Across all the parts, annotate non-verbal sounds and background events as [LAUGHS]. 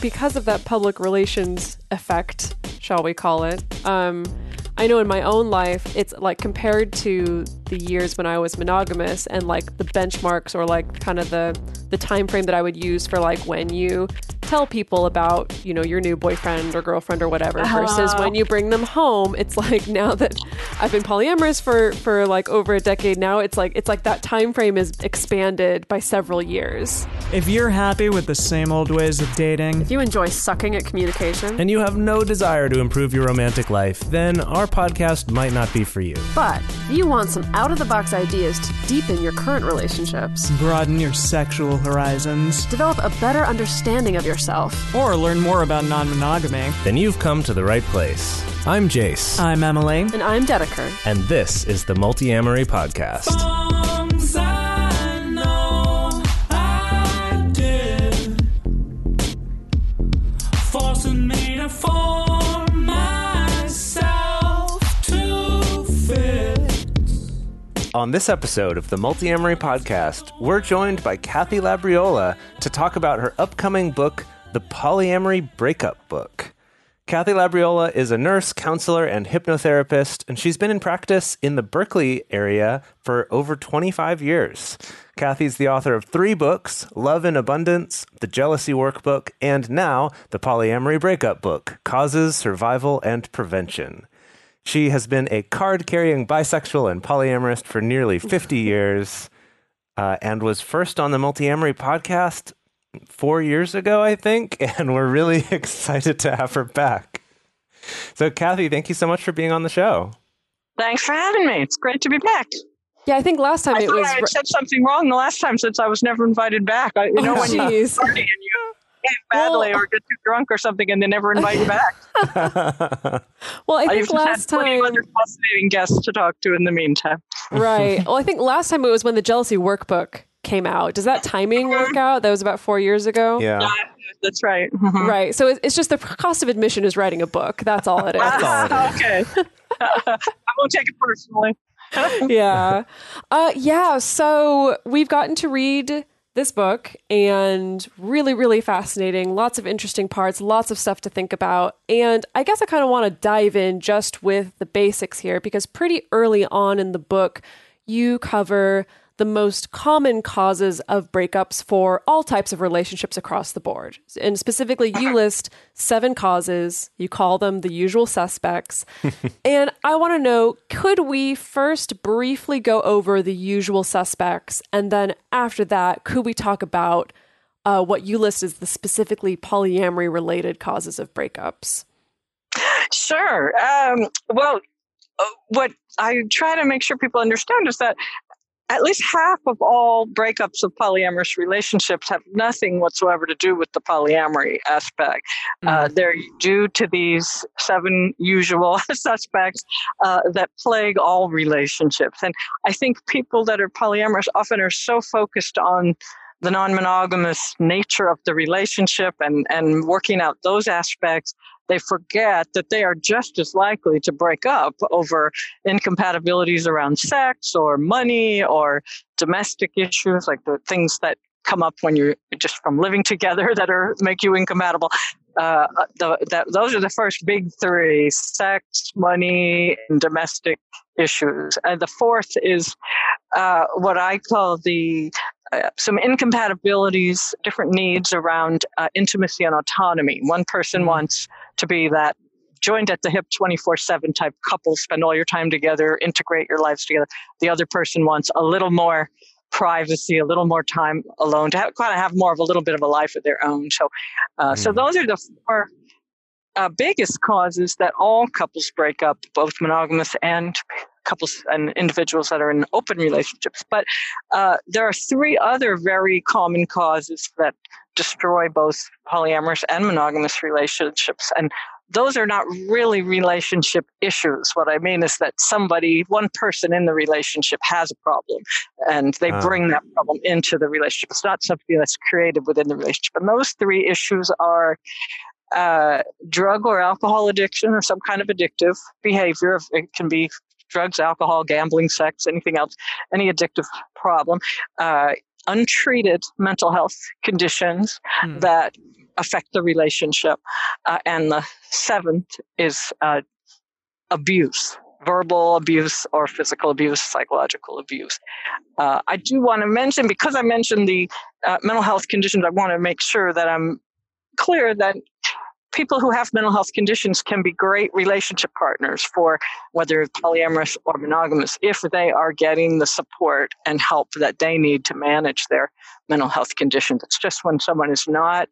because of that public relations effect, shall we call it, um, I know in my own life, it's like compared to the years when I was monogamous and like the benchmarks or like kind of the the time frame that I would use for like when you tell people about, you know, your new boyfriend or girlfriend or whatever uh-huh. versus when you bring them home. It's like [LAUGHS] now that I've been polyamorous for for like over a decade now, it's like it's like that time frame is expanded by several years. If you're happy with the same old ways of dating, if you enjoy sucking at communication, and you have no desire to improve your romantic life, then our podcast might not be for you. But if you want some out of the box ideas to deepen your current relationships, broaden your sexual horizons, develop a better understanding of yourself, or learn more about non monogamy, then you've come to the right place. I'm Jase. I'm Emily. And I'm Dedeker. And this is the Multiamory Podcast. On this episode of the Multiamory podcast, we're joined by Kathy Labriola to talk about her upcoming book, The Polyamory Breakup Book. Kathy Labriola is a nurse, counselor, and hypnotherapist, and she's been in practice in the Berkeley area for over 25 years. Kathy's the author of three books Love in Abundance, The Jealousy Workbook, and now the Polyamory Breakup Book Causes, Survival, and Prevention. She has been a card carrying bisexual and polyamorous for nearly 50 [LAUGHS] years uh, and was first on the Multiamory podcast four years ago, I think. [LAUGHS] And we're really [LAUGHS] excited to have her back. So, Kathy, thank you so much for being on the show. Thanks for having me. It's great to be back. Yeah, I think last time I it was. I said something wrong the last time since I was never invited back. I, you know, oh, when you party and you badly well, or get too drunk or something and they never invite you back. [LAUGHS] well, I think I last time other fascinating guests to talk to in the meantime. right. [LAUGHS] Well, I think last time it was when the jealousy workbook came out. Does that timing work out? That was about four years ago. Yeah. yeah that's right. Mm-hmm. Right. So it's just the cost of admission is writing a book. That's all it is. That's all it is. okay. [LAUGHS] I won't take it personally. yeah. Uh, yeah. So we've gotten to read this book and really, really fascinating. Lots of interesting parts, lots of stuff to think about. And I guess I kind of want to dive in just with the basics here because pretty early on in the book, you cover the most common causes of breakups for all types of relationships across the board. And specifically, you list seven causes. You call them the usual suspects. [LAUGHS] and I want to know could we first briefly go over the usual suspects? And then after that, could we talk about uh, what you list as the specifically polyamory related causes of breakups? Sure. Um, well, uh, what I try to make sure people understand is that at least half of all breakups of polyamorous relationships have nothing whatsoever to do with the polyamory aspect. Uh, mm-hmm. Uh, they're due to these seven usual [LAUGHS] suspects uh, that plague all relationships. And I think people that are polyamorous often are so focused on the non-monogamous nature of the relationship and, and working out those aspects they forget that they are just as likely to break up over incompatibilities around sex or money or domestic issues like the things that come up when you're just from living together [LAUGHS] that are make you incompatible uh, the, that, those are the first big three sex money and domestic issues and the fourth is uh, what i call the uh, some incompatibilities, different needs around uh, intimacy and autonomy. One person mm-hmm. wants to be that joined at the hip 24 7 type couple, spend all your time together, integrate your lives together. The other person wants a little more privacy, a little more time alone to have, kind of have more of a little bit of a life of their own. So, uh, mm. so those are the four uh, biggest causes that all couples break up, both monogamous and couples and individuals that are in open relationships. But uh, there are three other very common causes that destroy both polyamorous and monogamous relationships. And those are not really relationship issues. What I mean is that somebody, one person in the relationship has a problem and they uh. bring that problem into the relationship. It's not something that's created within the relationship. And those three issues are uh, drug or alcohol addiction or some kind of addictive behavior. It can be drugs, alcohol, gambling, sex, anything else, any addictive problem, uh, untreated mental health conditions mm. that affect the relationship. Uh, and the seventh is uh, abuse verbal abuse or physical abuse, psychological abuse. Uh, I do want to mention, because I mentioned the uh, mental health conditions, I want to make sure that I'm clear that people who have mental health conditions can be great relationship partners for whether polyamorous or monogamous if they are getting the support and help that they need to manage their mental health conditions. It's just when someone is not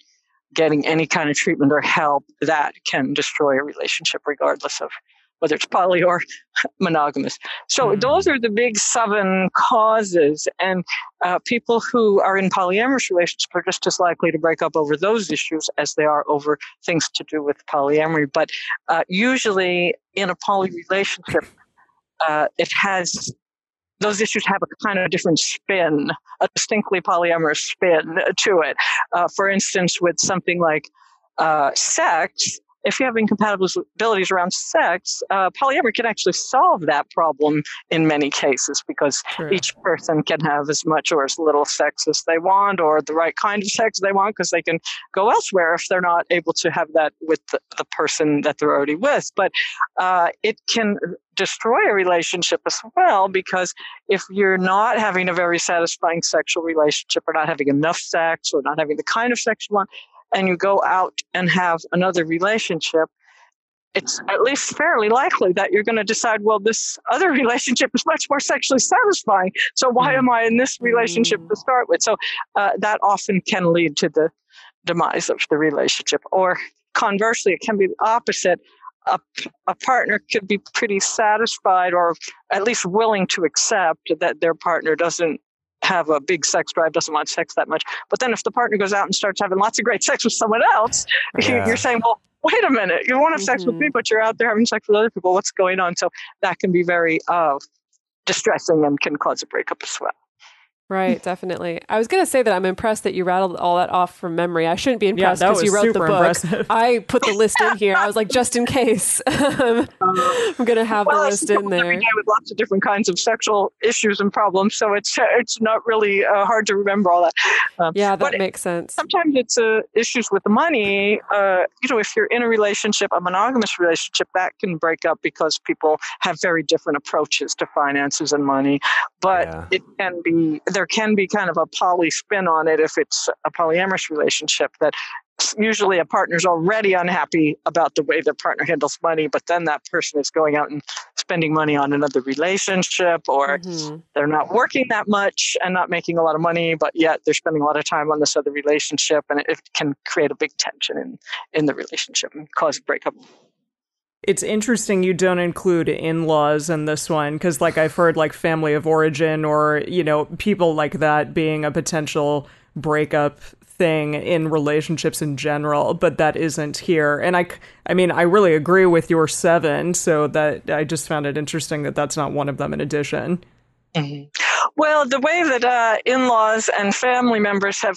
getting any kind of treatment or help that can destroy a relationship regardless of whether it's poly or [LAUGHS] monogamous. So mm. those are the big seven causes, and uh, people who are in polyamorous relationships are just as likely to break up over those issues as they are over things to do with polyamory. But uh, usually, in a poly relationship, uh, it has those issues have a kind of different spin, a distinctly polyamorous spin to it. Uh, for instance, with something like uh, sex, if you have incompatibilities around sex, uh, polyamory can actually solve that problem in many cases because sure. each person can have as much or as little sex as they want or the right kind of sex they want because they can go elsewhere if they're not able to have that with the, the person that they're already with. But uh, it can destroy a relationship as well because if you're not having a very satisfying sexual relationship or not having enough sex or not having the kind of sex you want, and you go out and have another relationship, it's at least fairly likely that you're going to decide, well, this other [LAUGHS] relationship is much more sexually satisfying. So why mm. am I in this relationship to start with? So uh, that often can lead to the demise of the relationship. Or conversely, it can be the opposite. A, a partner could be pretty satisfied or at least willing to accept that their partner doesn't have a big sex drive, doesn't want sex that much. But then if the partner goes out and starts having lots of great sex with someone else, [LAUGHS] yeah. you're saying, well, wait a minute, you want to have sex mm-hmm. with me, mm-hmm. but you're out there having sex with other people. What's going on? So that can be very uh, distressing and can cause a breakup as well. Right, [LAUGHS] definitely. I was going to say that I'm impressed that you rattled all that off from memory. I shouldn't be impressed because yeah, you wrote the book. Impressive. I put the list in here. I was like, just in case, [LAUGHS] I'm going to have well, the list in there. With lots of different kinds of sexual issues and problems, so it's it's not really uh, hard to remember all that. Um, yeah, that makes sense. Sometimes it's uh, issues with the money. Uh, you know, if you're in a relationship, a monogamous relationship, that can break up because people have very different approaches to finances and money. But yeah. it can be there can be kind of a poly spin on it if it's a polyamorous relationship that usually a partner's already unhappy about the way their partner handles money, but then that person is going out and spending money on another relationship, or mm-hmm. they're not working that much and not making a lot of money, but yet they're spending a lot of time on this other relationship, and it, can create a big tension in, in the relationship and cause a breakup it's interesting you don't include in-laws in this one because like i've heard like family of origin or you know people like that being a potential breakup thing in relationships in general but that isn't here and i i mean i really agree with your seven so that i just found it interesting that that's not one of them in addition mm-hmm. well the way that uh, in-laws and family members have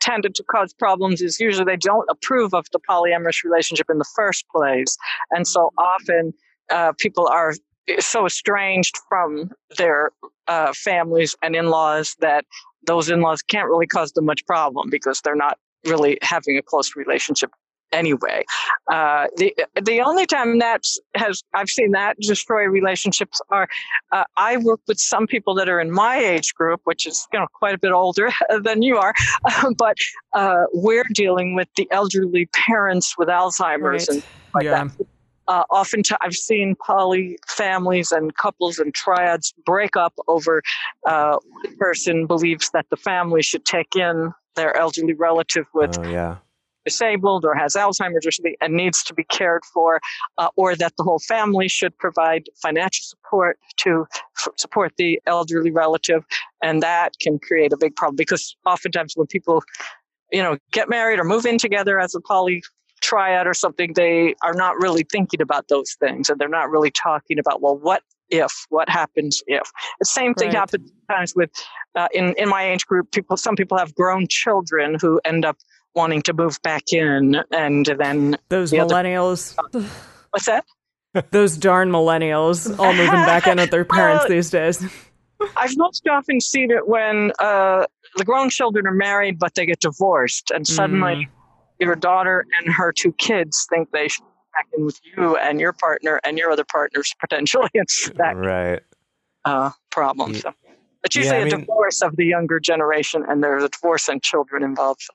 tended to cause problems is usually they don't approve of the polyamorous relationship in the first place. And so often uh, people are so estranged from their uh, families and in laws that those in laws can't really cause them much problem because they're not really having a close relationship anyway. Uh, the the only time that has I've seen that destroy relationships are uh, I work with some people that are in my age group, which is you know quite a bit older [LAUGHS] than you are, [LAUGHS] but uh, we're dealing with the elderly parents with Alzheimer's right. and like yeah. that. Uh, oftentimes, I've seen poly families and couples and triads break up over uh, one person believes that the family should take in their elderly relative with oh, yeah disabled or has Alzheimer's or something and needs to be cared for, uh, or that the whole family should provide financial support to f- support the elderly relative. And that can create a big problem because oftentimes when people, you know, get married or move in together as a poly triad or something, they are not really thinking about those things and they're not really talking about, well, what if what happens if the same thing right. happens sometimes with uh, in in my age group people some people have grown children who end up wanting to move back in, and then those the millennials. Other... [SIGHS] What's that? [LAUGHS] those darn millennials all moving [LAUGHS] back in with their parents well, these days. I've most often seen it when uh, the grown children are married, but they get divorced, and suddenly. Mm. your daughter and her two kids think they should back in with you and your partner and your other partners potentially. [LAUGHS] It's that Right. uh, problem. Yeah. So it's Yeah, usually I a mean- divorce of the younger generation, and there's a divorce and children involved. So.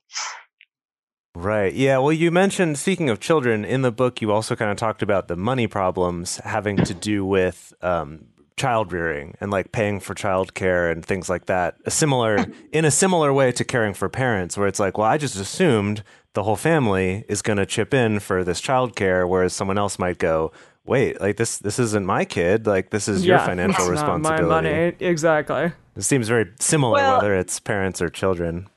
Right. Yeah. Well, you mentioned, speaking of children, in the book, you also kind of talked about the money problems having to do with um, child rearing and like paying for childcare and things like that. A similar, in a similar way to caring for parents, where it's like, well, I just assumed the whole family is going to chip in for this childcare, whereas someone else might go, wait, like this, this isn't my kid. Like this is your financial it's not responsibility. my money. Exactly. It seems very similar, Well- whether it's parents or children.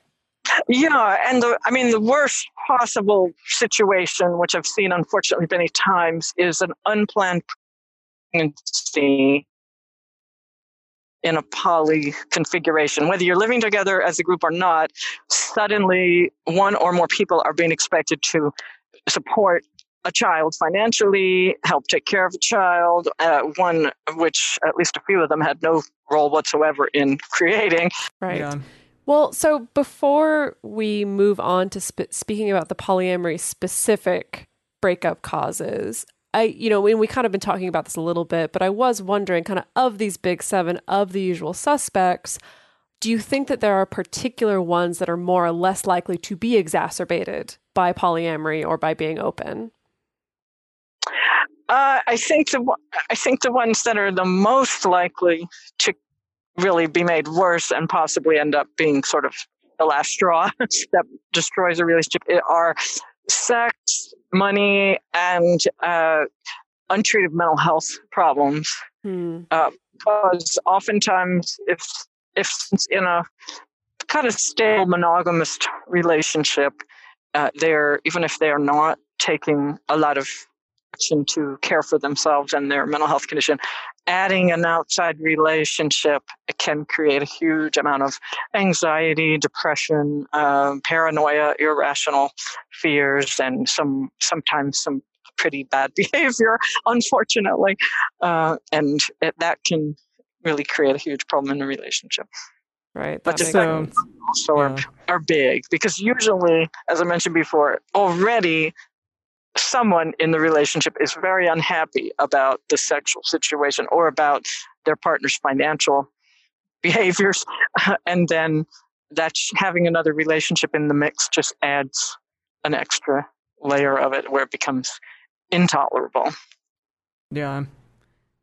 Yeah, and the I mean the worst possible situation, which I've seen unfortunately many times, is an unplanned pregnancy in a poly configuration. Whether you're living together as a group or not, suddenly one or more people are being expected to support a child financially, help take care of a child. Uh, one which, at least a few of them, had no role whatsoever in creating. Right. Yeah. Well, so before we move on to sp- speaking about the polyamory specific breakup causes, I, you know, and we kind of been talking about this a little bit, but I was wondering kind of of these big seven of the usual suspects, do you think that there are particular ones that are more or less likely to be exacerbated by polyamory or by being open? Uh, I think the I think the ones that are the most likely to really be made worse and possibly end up being sort of the last straw [LAUGHS] that destroys a relationship are sex, money, and uh, untreated mental health problems. Hmm. Because oftentimes, if if in a kind of stable monogamous relationship, uh, they're even if they are not taking a lot of action to care for themselves and their mental health condition, adding an outside relationship can create a huge amount of anxiety, depression, um, paranoia, irrational fears, and some sometimes some pretty bad [LAUGHS] behavior, unfortunately, uh, and it, that can really create a huge problem in a relationship. Right. But just so- Also, Yeah. are, are big because usually, as I mentioned before, already someone in the relationship is very unhappy about the sexual situation or about their partner's financial [LAUGHS] behaviors, [LAUGHS] and then that having another relationship in the mix just adds an extra layer of it where it becomes intolerable. Yeah.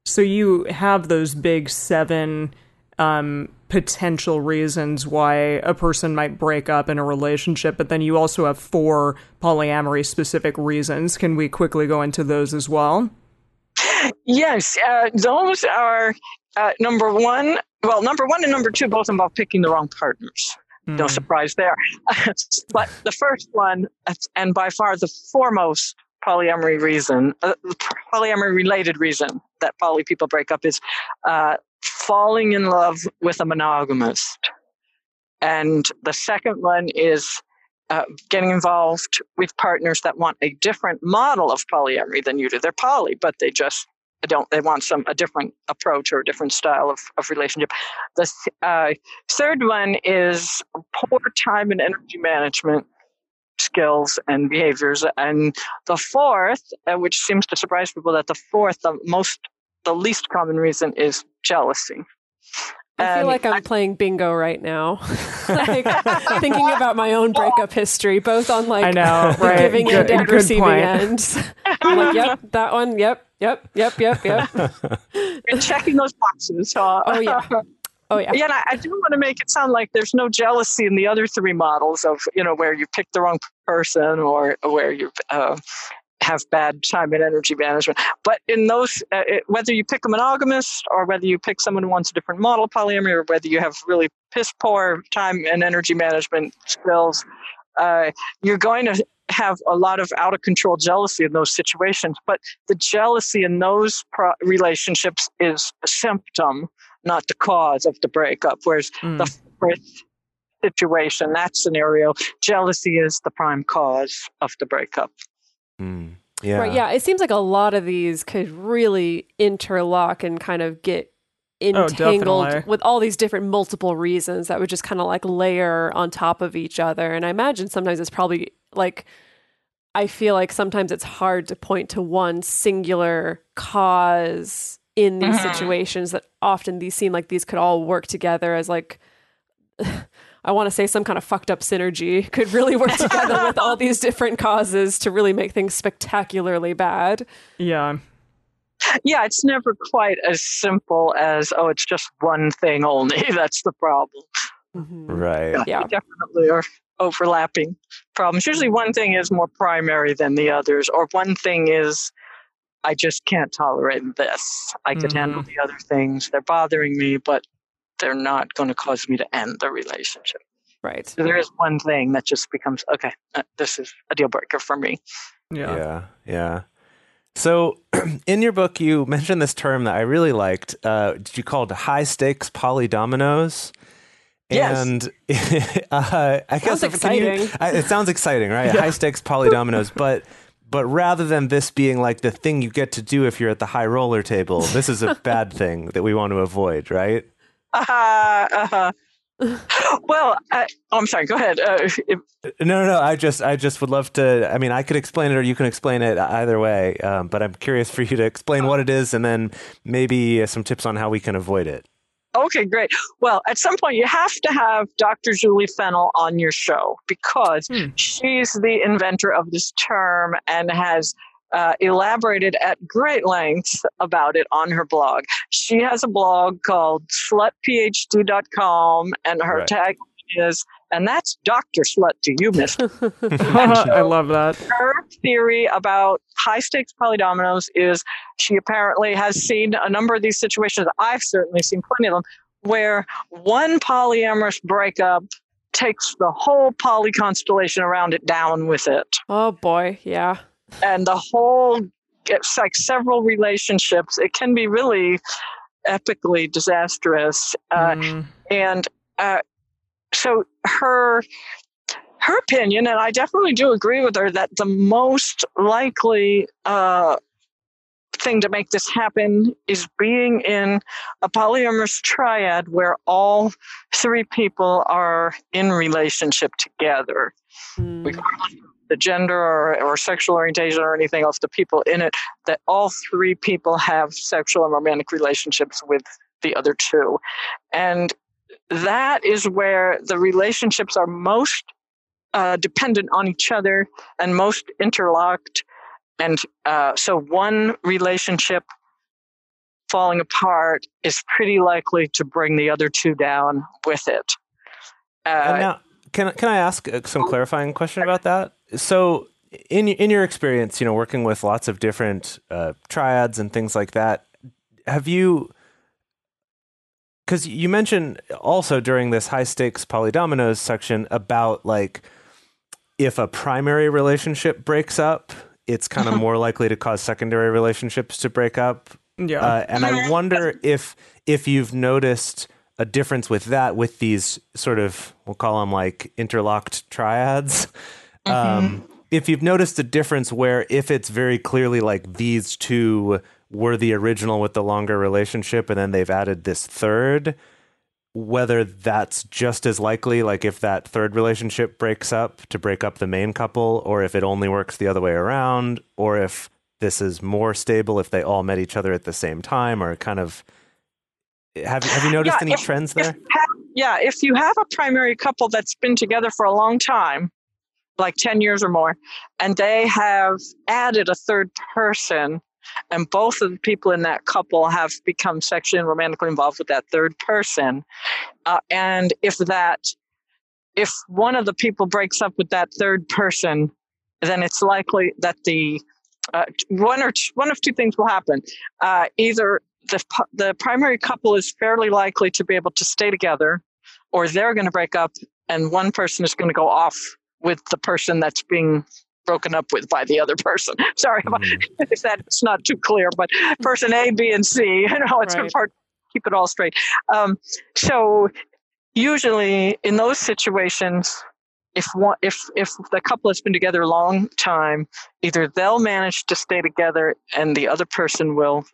So you have those big seven um, potential reasons why a person might break up in a relationship, but then you also have four polyamory specific reasons. Can we quickly go into those as well? Yes, uh, those are uh, number one. Well, number one and number two both involve picking the wrong partners. No Mm. surprise there. [LAUGHS] but the first one, and by far the foremost polyamory reason, uh, polyamory related reason that poly people break up is uh, falling in love with a monogamist. And the second one is uh, getting involved with partners that want a different model of polyamory than you do. They're poly, but they just don't. They want some a different approach or a different style of, of relationship. The uh, third one is poor time and energy management skills and behaviors, and the fourth, uh, which seems to surprise people, that the fourth, the most, the least common reason is jealousy. I feel like I'm playing bingo right now. [LAUGHS] like thinking about my own breakup history, both on like I know, the right? giving Good- end and receiving point. end. I'm [LAUGHS] like, yep, that one, yep, yep, yep, yep, yep. [LAUGHS] you're checking those boxes. Huh? Oh yeah, oh yeah. Yeah, and I, I do want to make it sound like there's no jealousy in the other three models of you know where you picked the wrong person or where you uh, have bad time and energy management. But in those, uh, it, whether you pick a monogamist or whether you pick someone who wants a different model of polyamory or whether you have really piss poor time and energy management skills, uh, you're going to have a lot of out of control jealousy in those situations. But the jealousy in those pro- relationships is a symptom not the cause of the breakup. Whereas Mm. the first situation, that scenario, jealousy is the prime cause of the breakup. Hmm. Yeah. Right, yeah. It seems like a lot of these could really interlock and kind of get entangled definitely. with all these different multiple reasons that would just kind of like layer on top of each other. And I imagine sometimes it's probably like I feel like sometimes it's hard to point to one singular cause in these Mhm. situations that often these seem like these could all work together as like [LAUGHS] I want to say some kind of fucked up synergy [LAUGHS] could really work [LAUGHS] together with all these different causes to really make things spectacularly bad. Yeah. Yeah, it's never quite as simple as, oh, it's just one thing only. [LAUGHS] That's the problem. Mhm. Right. Yeah. They definitely are overlapping problems. Usually one thing is more primary than the others, or one thing is, I just can't tolerate this. I could handle the other things. They're bothering me, but they're not going to cause me to end the relationship. Right. So there is one thing that just becomes, okay, uh, this is a deal breaker for me. Yeah. Yeah, yeah. So, [CLEARS THROAT] in your book, you mentioned this term that I really liked. Uh, you call it high stakes polydominoes? Yes. And [LAUGHS] uh, I guess Sounds can you- I- it sounds exciting, right? [LAUGHS] High stakes polydominoes, but but rather than this being like the thing you get to do if you're at the high roller table, this is a [LAUGHS] bad thing that we want to avoid, right? Uh-huh, uh-huh. well, I, oh, I'm sorry. Go ahead. Uh, if, No, no, no. I just, I just would love to. I mean, I could explain it, or you can explain it either way. Um, but I'm curious for you to explain what it is, and then maybe uh, some tips on how we can avoid it. Okay, great. Well, at some point, you have to have Dr. Julie Fennell on your show because Hmm. she's the inventor of this term and has uh, elaborated at great length about it on her blog. She has a blog called slutphd.com, and her Right. tag is, and that's Dr. Slut to you, Miss [LAUGHS] [LAUGHS] I love that. her theory about high stakes polydominoes is she apparently has seen a number of these situations. I've certainly seen plenty of them where one polyamorous breakup takes the whole poly constellation around it down with it. Oh boy, yeah. And the whole, it's like several relationships. It can be really epically disastrous. Uh, Mm, and uh, so her her opinion and i definitely do agree with her that the most likely uh, thing to make this happen is being in a polyamorous triad where all three people are in relationship together Mm. regardless the gender or, or sexual orientation or anything else the people in it that all three people have sexual and romantic relationships with the other two. And that is where the relationships are most uh, dependent on each other and most interlocked. And uh, so one relationship falling apart is pretty likely to bring the other two down with it. Uh, now, can can I ask uh, some clarifying question about that? So, in in your experience, you know, working with lots of different uh, triads and things like that, have you? Because you mentioned also during this high stakes polydominoes section about like if a primary relationship breaks up, it's kind of [LAUGHS] more likely to cause secondary relationships to break up. yeah. Uh, and I [LAUGHS] wonder if if you've noticed a difference with that with these sort of we'll call them like interlocked triads. Um, if you've noticed a difference where if it's very clearly like these two were the original with the longer relationship and then they've added this third, whether that's just as likely, like if that third relationship breaks up to break up the main couple, or if it only works the other way around, or if this is more stable if they all met each other at the same time, or kind of have have you [SIGHS] noticed Yeah, any if- trends there? ha- yeah, if you have a primary couple that's been together for a long time, like 10 years or more, and they have added a third person, and both of the people in that couple have become sexually and romantically involved with that third person, uh, and if that, if one of the people breaks up with that third person, then it's likely that the uh, one or one of two things will happen. Uh, either the the primary couple is fairly likely to be able to stay together, or they're going to break up, and one person is going to go off with the person that's being broken up with by the other person. [LAUGHS] Sorry Mhm. if that's [LAUGHS] not too clear, but person A, B, and C. [LAUGHS] You know, it's Right. important to keep it all straight. Um, so usually in those situations, if one, if if the couple has been together a long time, either they'll manage to stay together and the other person will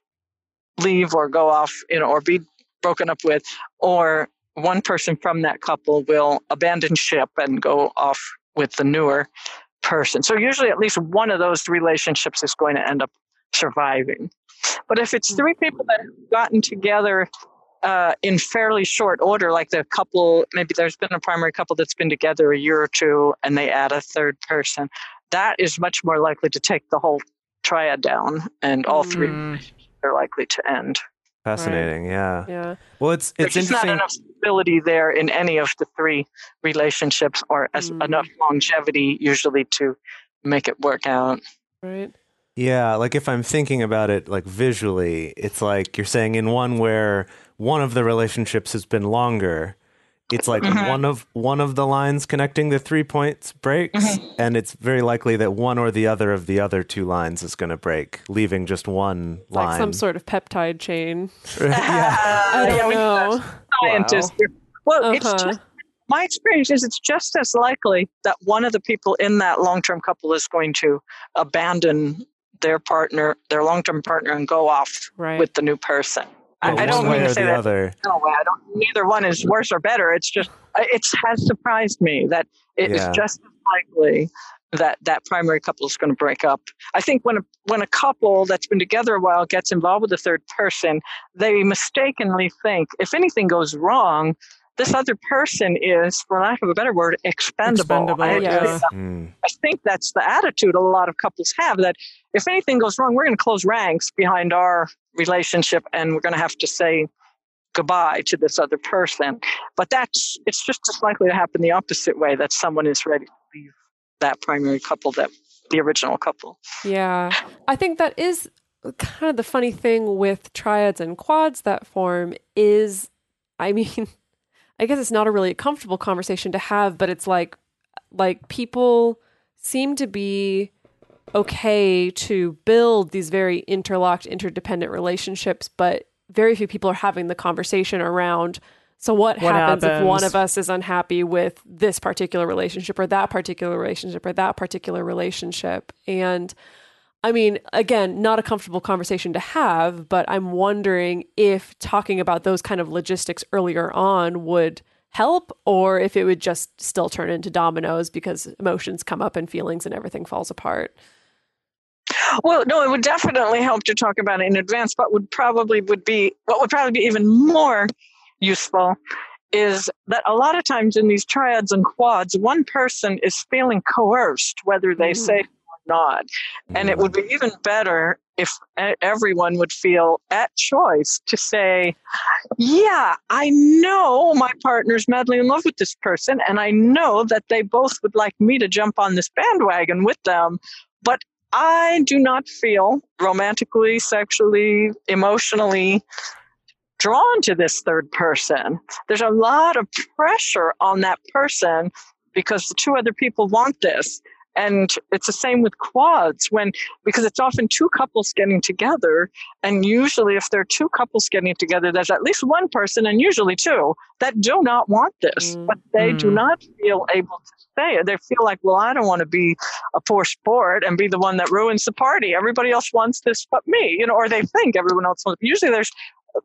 leave or go off, you know, or be broken up with, or one person from that couple will abandon ship and go off with the newer person. So usually at least one of those relationships is going to end up surviving. But if it's three people that have gotten together uh, in fairly short order, like the couple, maybe there's been a primary couple that's been together a year or two and they add a third person, that is much more likely to take the whole triad down and all three Mm. are likely to end. Fascinating. Yeah. Yeah. Well, it's There's it's just not enough stability there in any of the three relationships or as Mm. enough longevity usually to make it work out. Right. Yeah, like if I'm thinking about it like visually, it's like you're saying in one where one of the relationships has been longer, it's like Mhm. one of one of the lines connecting the three points breaks Mm-hmm. and it's very likely that one or the other of the other two lines is going to break, leaving just one line. Like some sort of peptide chain. [LAUGHS] yeah. [LAUGHS] I don't yeah, know. scientists. Well, Uh-huh. just my experience is it's just as likely that one of the people in that long-term couple is going to abandon their partner, their long-term partner, and go off Right. with the new person. I, I don't mean to say that other. no way. I don't. Neither one is worse or better. It's just it has surprised me that it is Yeah. just as likely that that primary couple is going to break up. I think when a when a couple that's been together a while gets involved with a third person, they mistakenly think if anything goes wrong, this other person is, for lack of a better word, expendable. Expendable, I, yeah. Mm. I think that's the attitude a lot of couples have that if anything goes wrong, we're going to close ranks behind our relationship and we're going to have to say goodbye to this other person. But that's it's just as likely to happen the opposite way that someone is ready to leave that primary couple, that the original couple. Yeah. I think that is kind of the funny thing with triads and quads that form is I mean, [LAUGHS] I guess it's not a really comfortable conversation to have, but it's like like people seem to be okay to build these very interlocked interdependent relationships, but very few people are having the conversation around so what, What happens, if one of us is unhappy with this particular relationship or that particular relationship or that particular relationship? And I mean, again, not a comfortable conversation to have, but I'm wondering if talking about those kind of logistics earlier on would help or if it would just still turn into dominoes because emotions come up and feelings and everything falls apart. Well, no, it would definitely help to talk about it in advance, but would probably would be what would probably be even more useful is that a lot of times in these triads and quads, one person is feeling coerced, whether they Mhm. say not. And it mm. would be even better if everyone would feel at choice to say, Yeah, I know my partner's madly in love with this person, and I know that they both would like me to jump on this bandwagon with them, but I do not feel romantically, sexually, emotionally drawn to this third person. There's a lot of pressure on that person because the two other people want this. And it's the same with quads when, because it's often two couples getting together. And usually, if there are two couples getting together, there's at least one person, and usually two, that do not want this, Mm. but they do Mm. not feel able to stay. They feel like, well, I don't want to be a poor sport and be the one that ruins the party. Everybody else wants this but me, you know, or they think everyone else wants. Usually, there's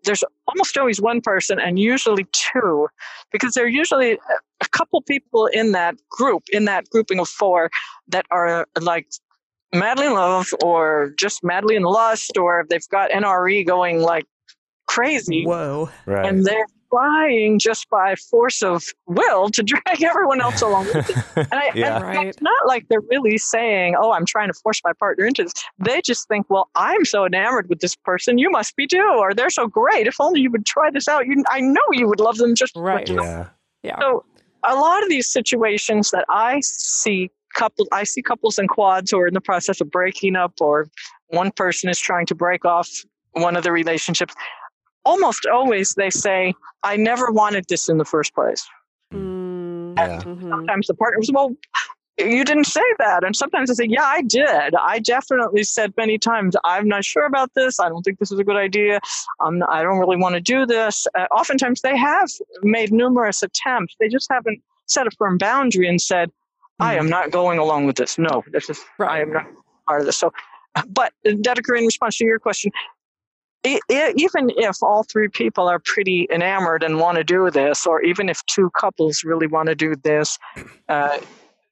there's almost always one person and usually two because there are usually a- a couple people in that group in that grouping of four that are like madly in love or just madly in lust or they've got nre going like crazy Whoa. Right. and they're trying just by force of will to [LAUGHS] drag everyone else along with them. [LAUGHS] And I, Yeah. and Right. it's not like they're really saying, "Oh, I'm trying to force my partner into this." They just think, "Well, I'm so enamored with this person, you must be too, or they're so great. If only you would try this out, you, I know you would love them just Right. much as yeah. Yeah. so a lot of these situations that I see couple I see couples and quads who are in the process of breaking up or one person is trying to break off one of the relationships. Almost always they say, I never wanted this in the first place. Mm, Yeah. mhm. Sometimes the partner was, well, you didn't say that. And sometimes I say, yeah, I did. I definitely said many times, I'm not sure about this. I don't think this is a good idea. Um, I don't really want to do this. Uh, oftentimes they have made numerous attempts. They just haven't set a firm boundary and said, I am not going along with this. No, this is, I am not part of this. So, but Dedeker, in response to your question, even if all three people are pretty enamored and want to do this, or even if two couples really want to do this, uh,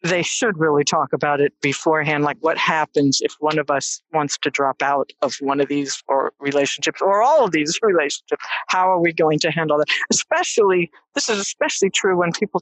they should really talk about it beforehand like what happens if one of us wants to drop out of one of these or relationships or all of these relationships. How are we going to handle that? Especially this is especially true when people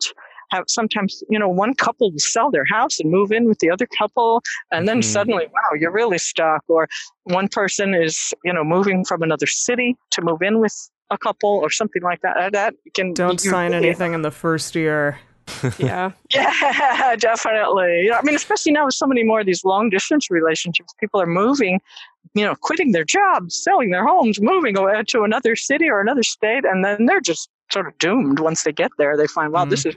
have sometimes you know one couple will sell their house and move in with the other couple and then mm-hmm. suddenly wow you're really stuck or one person is you know moving from another city to move in with a couple or something like that that can don't sign really, anything in the first year [LAUGHS] yeah. Yeah, [LAUGHS] definitely. I mean, especially now with so many more of these long distance relationships, people are moving, you know, quitting their jobs, selling their homes, moving away to another city or another state, and then they're just sort of doomed once they get there. They find, wow, mm this is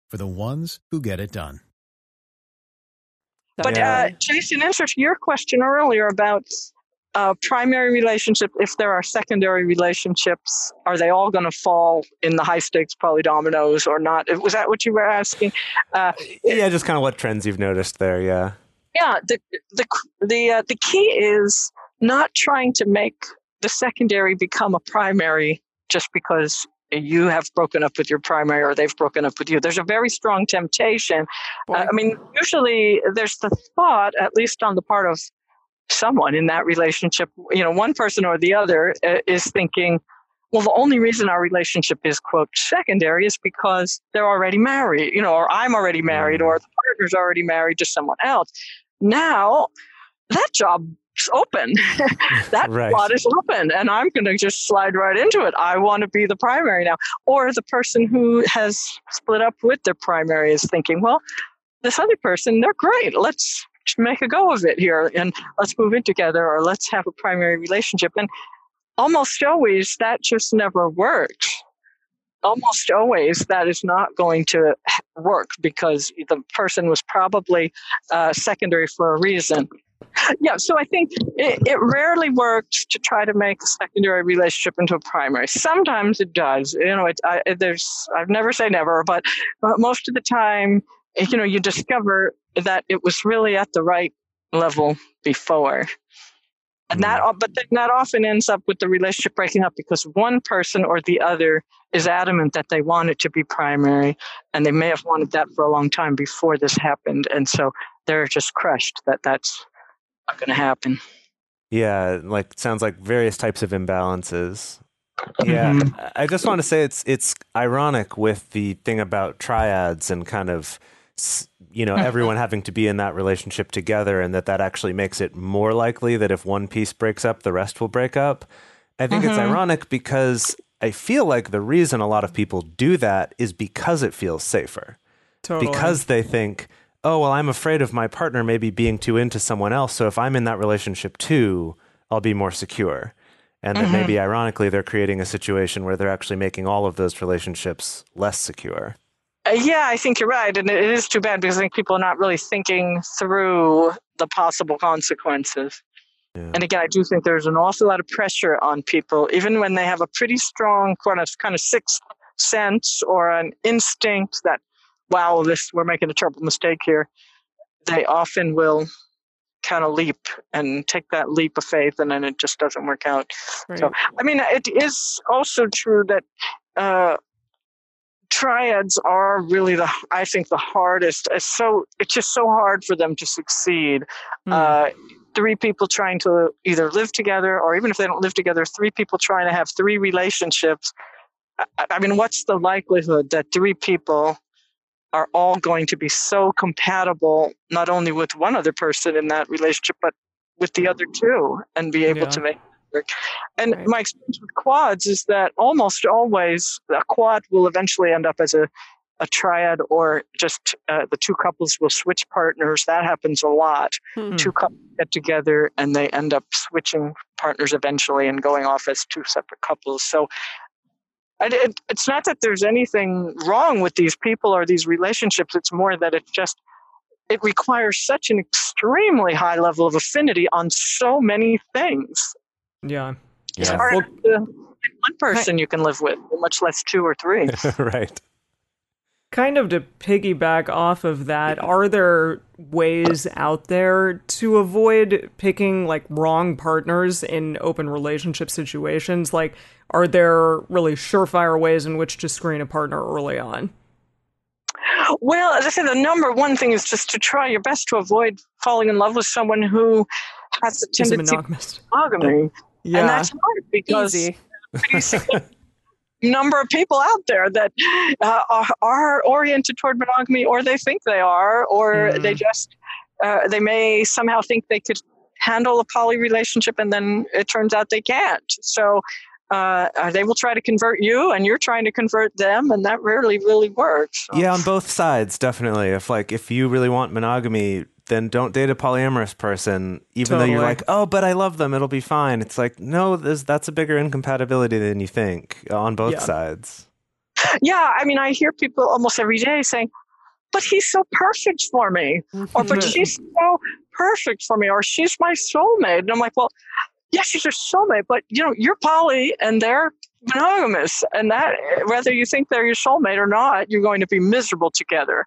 for the ones who get it done. But uh, Jason, answer to your question earlier about uh, primary relationship, if there are secondary relationships, are they all going to fall in the high stakes polydominoes or not? Was that what you were asking? Uh, yeah, just kind of what trends you've noticed there. Yeah. Yeah. The the the uh, the key is not trying to make the secondary become a primary just because you have broken up with your primary or they've broken up with you. There's a very strong temptation. Uh, I mean, usually there's the thought, at least on the part of someone in that relationship, you know, one person or the other uh, is thinking, well, the only reason our relationship is quote secondary is because they're already married, you know, or I'm already married, or the partner's already married to someone else. Now that job's open. [LAUGHS] that [LAUGHS] right. spot is open, and I'm going to just slide right into it. I want to be the primary now. Or the person who has split up with their primary is thinking, well, this other person, they're great. Let's make a go of it here and let's move in together or let's have a primary relationship. And almost always that just never works. Almost always that is not going to work because the person was probably uh, secondary for a reason. Yeah, so I think it, it rarely works to try to make a secondary relationship into a primary. Sometimes it does. You know, it, I, there's I've never say never, but but most of the time you know, you discover that it was really at the right level before. And that, mm. but then that often ends up with the relationship breaking up because one person or the other is adamant that they want it to be primary, and they may have wanted that for a long time before this happened, and so they're just crushed that that's not going to happen. Yeah, like sounds like various types of imbalances. Yeah, mm-hmm. I just want to say it's it's ironic with the thing about triads and kind of you know everyone having to be in that relationship together and that that actually makes it more likely that if one piece breaks up the rest will break up i think mm-hmm. it's ironic because i feel like the reason a lot of people do that is because it feels safer totally. because they think oh well i'm afraid of my partner maybe being too into someone else so if i'm in that relationship too i'll be more secure and mm-hmm. that maybe ironically they're creating a situation where they're actually making all of those relationships less secure uh, yeah, I think you're right. And it is too bad because I think people are not really thinking through the possible consequences. Yeah. And again, I do think there's an awful lot of pressure on people, even when they have a pretty strong kind of, kind of sixth sense or an instinct that, wow, this we're making a terrible mistake here. They often will kind of leap and take that leap of faith, and then it just doesn't work out. Right. So, I mean, it is also true that uh, triads are really the I think the hardest. It's so it's just so hard for them to succeed. Mm. Uh, three people trying to either live together, or even if they don't live together, three people trying to have three relationships. I, I mean, what's the likelihood that three people are all going to be so compatible, not only with one other person in that relationship, but with the other two, and be able yeah. to make work. and right. my experience with quads is that almost always a quad will eventually end up as a, a triad or just uh, the two couples will switch partners. That happens a lot. Hmm. Two couples get together and they end up switching partners eventually and going off as two separate couples. So it, it's not that there's anything wrong with these people or these relationships. It's more that it's just it requires such an extremely high level of affinity on so many things. Yeah. It's Yeah. hard Well- to one person you can live with, much less two or three. [LAUGHS] right. Kind of to piggyback off of that, are there ways out there to avoid picking like wrong partners in open relationship situations? Like, are there really surefire ways in which to screen a partner early on? Well, as I said, the number one thing is just to try your best to avoid falling in love with someone who has a tendency to monogamy. Yeah. And that's hard because Easy. [LAUGHS] number of people out there that uh, are, are oriented toward monogamy or they think they are or Mm. they just uh, they may somehow think they could handle a poly relationship and then it turns out they can't so uh, uh, they will try to convert you and you're trying to convert them and that rarely really works So- Yeah, on both sides, definitely. If like if you really want monogamy, then don't date a polyamorous person, even though you're like, oh, but I love them, it'll be fine. It's like, no, there's, that's a bigger incompatibility than you think on both Yeah. sides. yeah i mean i hear people almost every day saying but he's so perfect for me or but mm-hmm. she's so perfect for me or she's my soulmate and i'm like well yeah she's your soulmate but you know you're poly and they're monogamous and that whether you think they're your soulmate or not you're going to be miserable together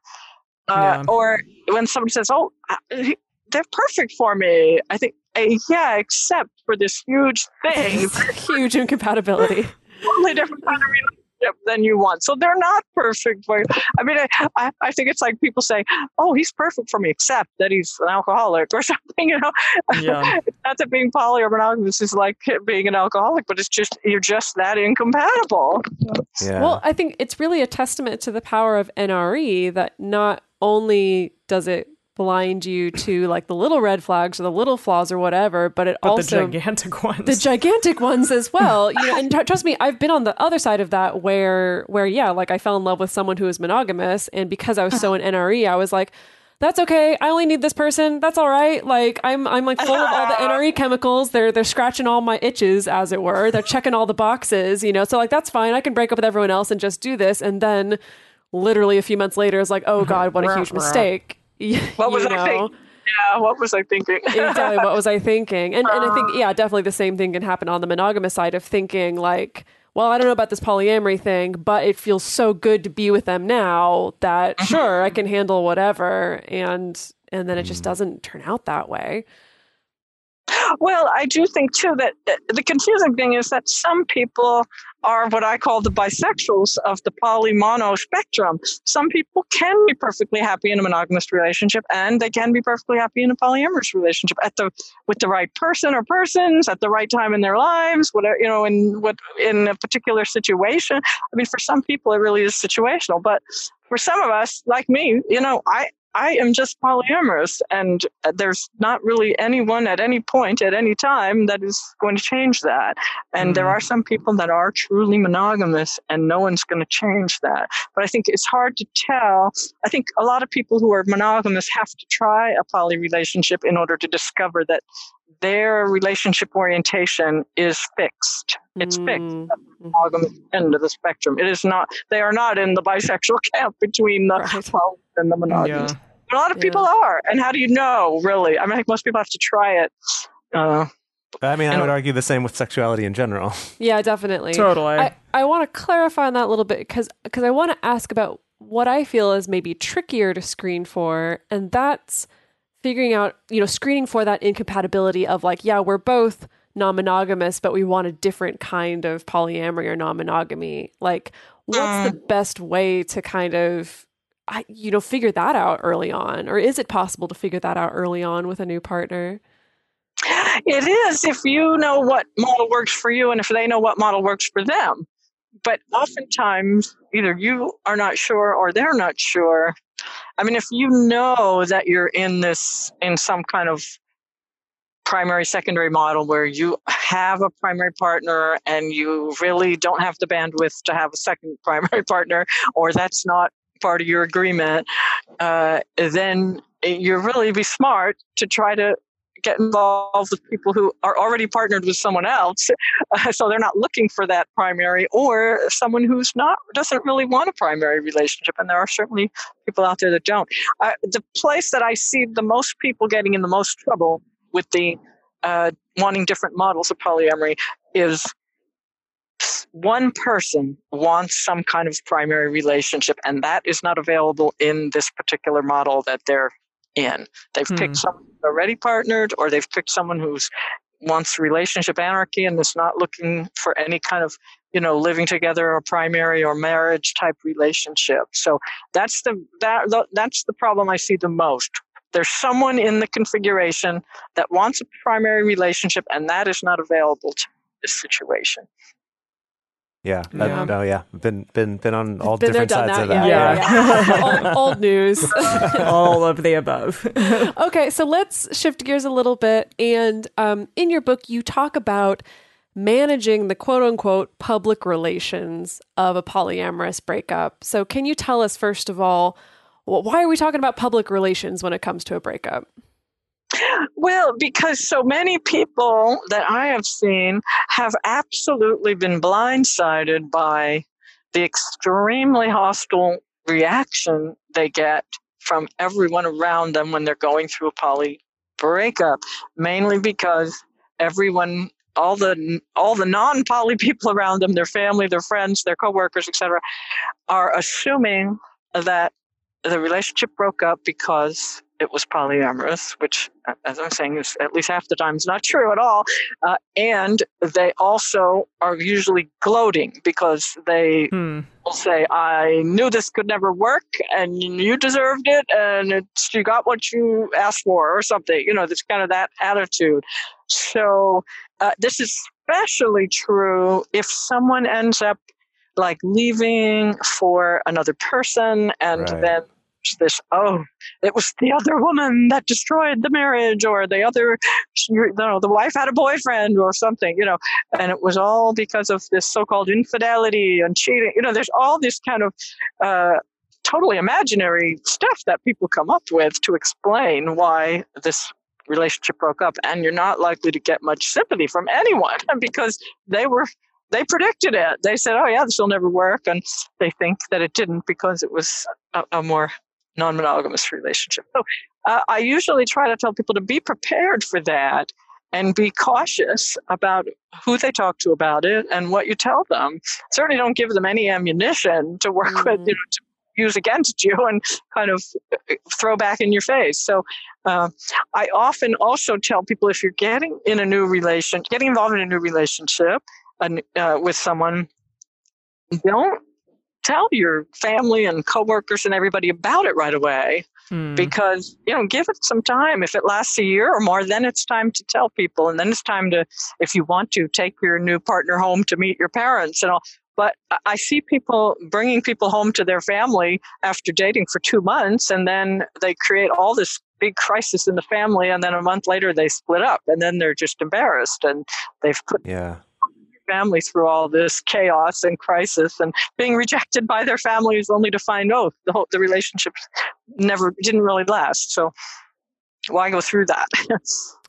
uh, Yeah. or when somebody says oh [LAUGHS] they're perfect for me i think uh, yeah except for this huge thing [LAUGHS] Huge incompatibility. [LAUGHS] totally different kind of relationship than you want. So they're not perfect for you. I mean, I, I, I think it's like people say, oh, he's perfect for me, except that he's an alcoholic or something, you know? Yeah. not that being poly or monogamous is like being an alcoholic, but it's just, you're just that incompatible. Yeah. Well, I think it's really a testament to the power of NRE that not only does it blind you to like the little red flags or the little flaws or whatever, but it But also the gigantic [LAUGHS] ones. the gigantic ones as well. You know, and tr- trust me, I've been on the other side of that where where yeah, like I fell in love with someone who was monogamous, and because I was so uh-huh. in NRE, I was like. That's okay. I only need this person. That's all right. Like I'm, I'm like full of all the NRE [LAUGHS] chemicals. They're, they're scratching all my itches, as it were. They're checking all the boxes, you know. So like that's fine. I can break up with everyone else and just do this. And then, literally a few months later, it's like, oh [LAUGHS] god, what a huge mistake. [LAUGHS] What was I thinking? Yeah, what was I thinking? [LAUGHS] exactly what was I thinking? And and I think uh. yeah, definitely the same thing can happen on the monogamous side of thinking like, well, I don't know about this polyamory thing, but it feels so good to be with them now that mm-hmm. sure I can handle whatever, and and then it just mm. doesn't turn out that way. Well, I do think too that uh, the confusing thing is that some people are what I call the bisexuals of the poly mono spectrum. Some people can be perfectly happy in a monogamous relationship and they can be perfectly happy in a polyamorous relationship at the with the right person or persons at the right time in their lives, whatever you know, in what in a particular situation. I mean, for some people it really is situational, but for some of us, like me, you know, I I am just polyamorous, and uh, there's not really anyone at any point at any time that is going to change that. And there Mhm. are some people that are truly monogamous, and no one's going to change that. But I think it's hard to tell. I think a lot of people who are monogamous have to try a poly relationship in order to discover that their relationship orientation is fixed. It's fixed Mm, monogamous end of the spectrum. It is not. They are not in the bisexual [LAUGHS] camp between the Right. poly and the monogamous. yeah. A lot of Yeah. people are. And how do you know, really? I mean, I think most people have to try it. Uh, I mean, I and- would argue the same with sexuality in general. [LAUGHS] Yeah, definitely. Totally. I, I want to clarify on that a little bit because because I want to ask about what I feel is maybe trickier to screen for, and that's figuring out you know screening for that incompatibility of like yeah we're both non-monogamous but we want a different kind of polyamory or non-monogamy like what's the best way to kind of I, you know figure that out early on or is it possible to figure that out early on with a new partner it is if you know what model works for you and if they know what model works for them. But oftentimes, either you are not sure or they're not sure. I mean, if you know that you're in this, in some kind of primary secondary model where you have a primary partner and you really don't have the bandwidth to have a second [LAUGHS] primary partner, or that's not part of your agreement, uh, then you really be smart to try to get involved with people who are already partnered with someone else, uh, so they're not looking for that primary, or someone who's not doesn't really want a primary relationship, and there are certainly people out there that don't. Uh, the place that I see the most people getting in the most trouble with the uh, wanting different models of polyamory is one person wants some kind of primary relationship, and that is not available in this particular model that they're in. They've hmm. picked someone who's already partnered, or they've picked someone who's wants relationship anarchy and is not looking for any kind of you know living together or primary or marriage type relationship so that's the that that's the problem i see the most there's someone in the configuration that wants a primary relationship and that is not available to this situation yeah. yeah. oh yeah. Been been been on all been different there, sides that. of that. Yeah. yeah. yeah. [LAUGHS] old, old, news. [LAUGHS] all of the above. [LAUGHS] okay, so let's shift gears a little bit. And um, in your book, you talk about managing the quote unquote public relations of a polyamorous breakup. So can you tell us first of all, why are we talking about public relations when it comes to a breakup? Well, because so many people that I have seen have absolutely been blindsided by the extremely hostile reaction they get from everyone around them when they're going through a poly breakup, mainly because everyone all the all the non-poly people around them, their family, their friends, their coworkers, etc., are assuming that the relationship broke up because it was polyamorous, which, as I'm saying, is at least half the time is not true at all. Uh, and they also are usually gloating because they hmm. will say, "I knew this could never work, and you deserved it, and it's, you got what you asked for, or something." You know, there's kind of that attitude. So uh, this is especially true if someone ends up like leaving for another person and right. then this. Oh it was the other woman that destroyed the marriage or the other you know the wife had a boyfriend or something you know. And it was all because of this so-called infidelity and cheating you know there's all this kind of uh, totally imaginary stuff that people come up with to explain why this relationship broke up. And you're not likely to get much sympathy from anyone [LAUGHS] because they were they predicted it. They said, "Oh yeah, this will never work," and they think that it didn't because it was a, a more non monogamous relationship. So uh, I usually try to tell people to be prepared for that and be cautious about who they talk to about it and what you tell them. Certainly don't give them any ammunition to work mm. with, you know, to use against you and kind of uh, throw back in your face. So uh, I often also tell people if you're getting in a new relation, getting involved in a new relationship uh, with someone, don't tell your family and coworkers and everybody about it right away mm. because you know give it some time. If it lasts a year or more then it's time to tell people and then it's time to if you want to take your new partner home to meet your parents and all. But I see people bringing people home to their family after dating for two months, and then they create all this big crisis in the family, and then a month later they split up, and then they're just embarrassed, and they've put yeah family through all this chaos and crisis and being rejected by their families only to find oh the whole the relationships never didn't really last. So why go through that? [LAUGHS]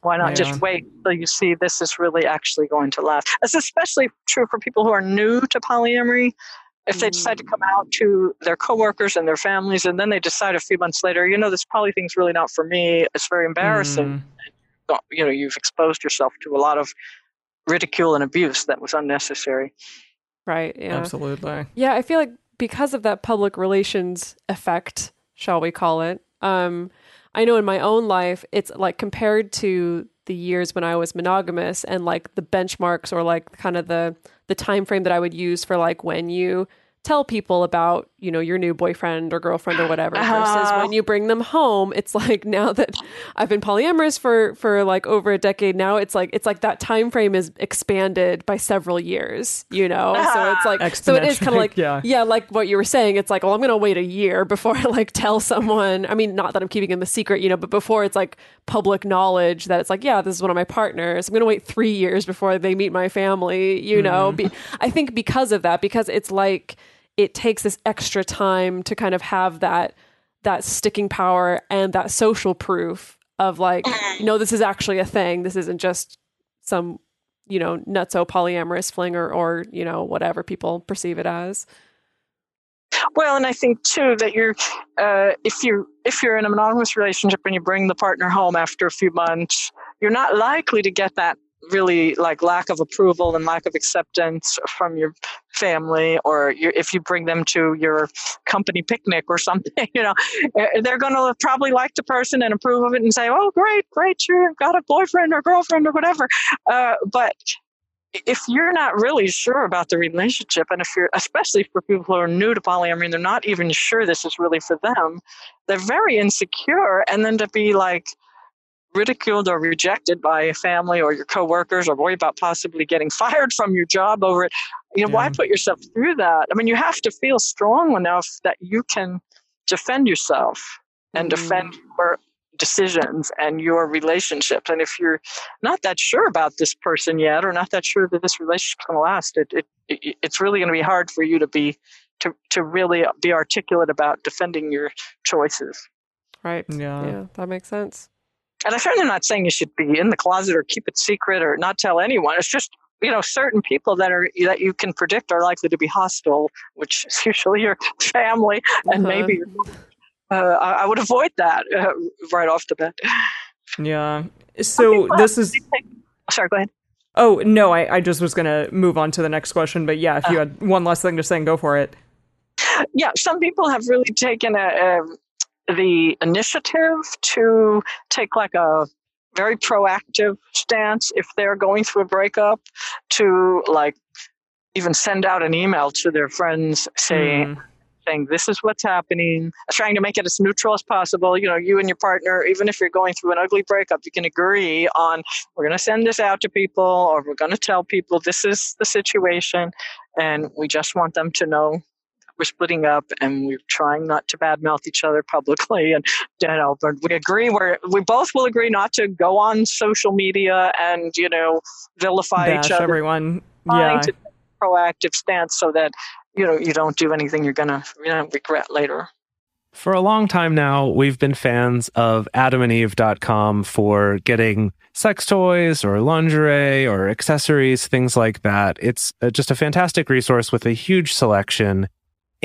Why not yeah. just wait till you see this is really actually going to last? It's especially true for people who are new to polyamory. If they decide to come out to their coworkers and their families and then they decide a few months later you know this poly thing's really not for me. It's very embarrassing. Mm. you know you've exposed yourself to a lot of ridicule and abuse that was unnecessary. Right. Yeah. Absolutely. Yeah, I feel like because of that public relations effect, shall we call it, um, I know in my own life, it's like compared to the years when I was monogamous and like the benchmarks or like kind of the the time frame that I would use for like when you tell people about you know your new boyfriend or girlfriend or whatever versus uh-huh. when you bring them home it's like [LAUGHS] now that i've been polyamorous for for like over a decade now it's like it's like that time frame is expanded by several years you know? So it's [LAUGHS] like so it is kind of like yeah. yeah like what you were saying it's like well i'm gonna wait a year before [LAUGHS] i like tell someone. I mean not that i'm keeping in the secret you know but before it's like public knowledge that it's like yeah this is one of my partners. I'm gonna wait three years before they meet my family you know? Mm. Be, i think because of that because it's like it takes this extra time to kind of have that that sticking power and that social proof of like, you know, this is actually a thing. This isn't just some, you know, nutso polyamorous fling or, or you know, whatever people perceive it as. Well, and I think too that you're uh, if you if you're in a monogamous relationship and you bring the partner home after a few months, you're not likely to get that really like lack of approval and lack of acceptance from your family or your, if you bring them to your company picnic or something [LAUGHS] you know eh, they're going to probably like the person and approve of it and say oh great great you've got a boyfriend or girlfriend or whatever uh, but if you're not really sure about the relationship, and if you're, especially for people who are new to polyamory and they're not even sure this is really for them, they're very insecure. And then to be like ridiculed or rejected by a family or your coworkers or worry about possibly getting [LAUGHS] fired from your job over it, you know, yeah. why put yourself through that? I mean, you have to feel strong enough that you can defend yourself and mm-hmm. defend your decisions and your relationships. And if you're not that sure about this person yet, or not that sure that this relationship's going to last, it, it, it, it's really going to be hard for you to be to to really be articulate about defending your choices. Right. Yeah. Yeah, that makes sense. And I'm certainly not saying you should be in the closet or keep it secret or not tell anyone. It's just you know certain people that are that you can predict are likely to be hostile, which is usually your [LAUGHS] family and uh-huh. maybe uh, I, I, would avoid that uh, right off the bat. Yeah. So this is. Sorry, go ahead. Oh no, I, I just was gonna move on to the next question, but yeah, if you uh, had one last thing to say, go for it. Yeah, some people have really taken a, a, the initiative to take like a very proactive stance if they're going through a breakup to like even send out an email to their friends saying. Mm saying this is what's happening, trying to make it as neutral as possible. You know, you and your partner, even if you're going through an ugly breakup, you can agree on we're going to send this out to people or we're going to tell people this is the situation. And we just want them to know we're splitting up and we're trying not to badmouth each other publicly and you know but we agree we're we both will agree not to go on social media and you know vilify each other everyone yeah proactive stance so that you know you don't do anything you're gonna you know, regret later. For a long time now, we've been fans of adamandeve.com for getting sex toys or lingerie or accessories, things like that. It's uh, just a fantastic resource with a huge selection.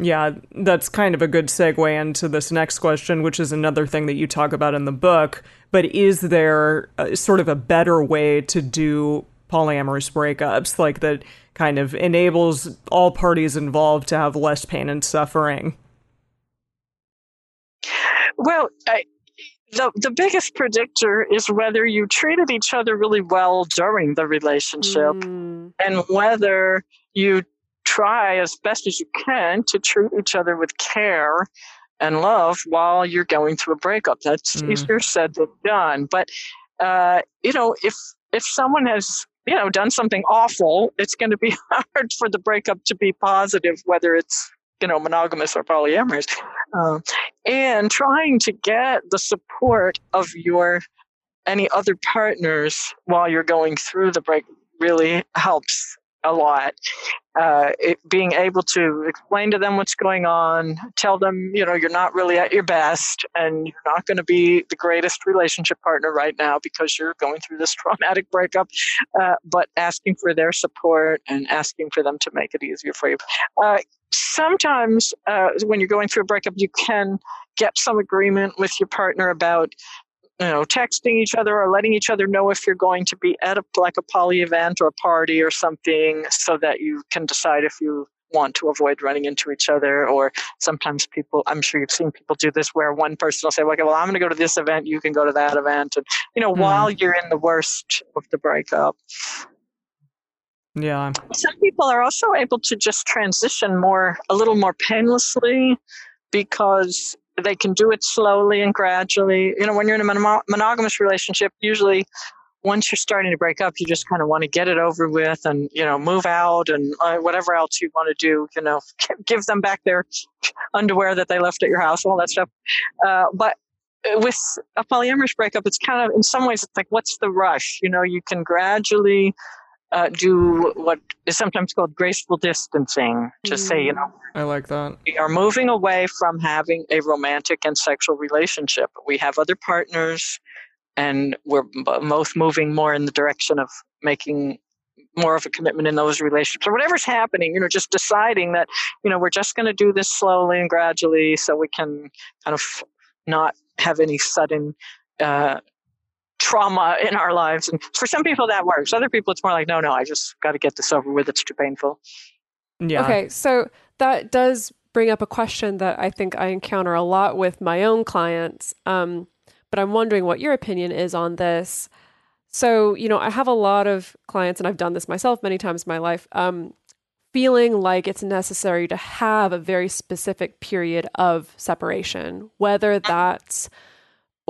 Yeah, that's kind of a good segue into this next question, which is another thing that you talk about in the book. But is there a, sort of a better way to do polyamorous breakups, like that kind of enables all parties involved to have less pain and suffering? Well, I, the the biggest predictor is whether you treated each other really well during the relationship, mm. and whether you try as best as you can to treat each other with care and love while you're going through a breakup. That's mm. easier said than done. But uh, you know, if if someone has you know done something awful, it's going to be [LAUGHS] hard for the breakup to be positive, whether it's you know monogamous or polyamorous. Uh, and trying to get the support of your any other partners while you're going through the break really helps a lot. Uh, it, being able to explain to them what's going on, tell them, you know, you're not really at your best and you're not going to be the greatest relationship partner right now because you're going through this [LAUGHS] traumatic breakup, uh, but asking for their support and asking for them to make it easier for you. Uh, sometimes uh, when you're going through a breakup, you can get some agreement with your partner about you know, texting each other or letting each other know if you're going to be at a like a poly event or a party or something, so that you can decide if you want to avoid running into each other. Or sometimes people, I'm sure you've seen people do this, where one person will say, "Okay, well, I'm going to go to this event, you can go to that event," and you know, mm. while you're in the worst of the breakup. Yeah. Some people are also able to just transition more, a little more painlessly because they can do it slowly and gradually. You know, when you're in a mon- monogamous relationship, usually once you're starting to break up, you just kind of want to get it over with and, you know, move out and uh, whatever else you want to do, you know, [LAUGHS] give them back their [LAUGHS] underwear that they left at your house, all that stuff. Uh, but with a polyamorous breakup, it's kind of, in some ways, it's like, what's the rush? You know, you can gradually uh, do what is sometimes called graceful distancing. Just mm. say, you know, I like that. We are moving away from having a romantic and sexual relationship. We have other partners, and we're both moving more in the direction of making more of a commitment in those relationships or whatever's happening you know just deciding that you know we're just going to do this slowly and gradually so we can kind of not have any sudden uh, trauma in our lives. And for some people that works. Other people it's more like, no, no, I just got to get this over with. It's too painful. Yeah. Okay, so that does bring up a question that I think I encounter a lot with my own clients. Um, but I'm wondering what your opinion is on this. So, you know, I have a lot of clients, and I've done this myself many times in my life, um, feeling like it's necessary to have a very specific period of separation, whether that's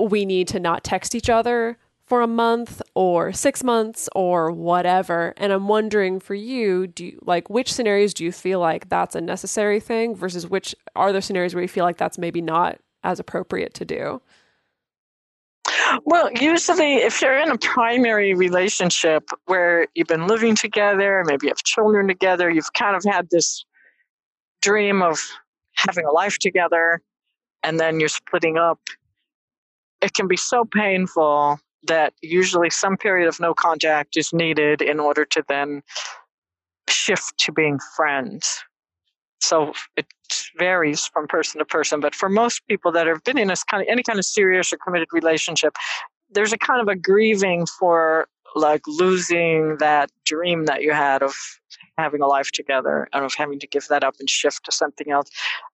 we need to not text each other for a month or six months or whatever. And I'm wondering for you, do you, like which scenarios do you feel like that's a necessary thing versus which are there scenarios where you feel like that's maybe not as appropriate to do? Well, usually, if you're in a primary relationship where you've been living together, maybe you have children together, you've kind of had this dream of having a life together, and then you're splitting up it can be so painful that usually some period of no contact is needed in order to then shift to being friends. So it varies from person to person, but for most people that have been in this kind of any kind of serious or committed relationship, there's a kind of a grieving for like losing that dream that you had of having a life together and of having to give that up and shift to something else.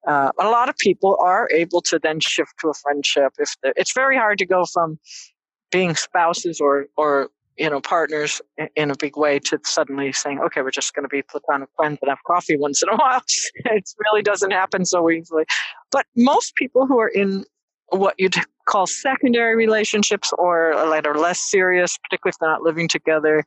Uh, a lot of people are able to then shift to a friendship. If it's very hard to go from being spouses or or you know partners in a big way to suddenly saying, okay, we're just going to be platonic friends and have coffee once in a [LAUGHS] while. it really doesn't happen so easily. But most people who are in what you'd call secondary relationships or that are less serious, particularly if they're not living together,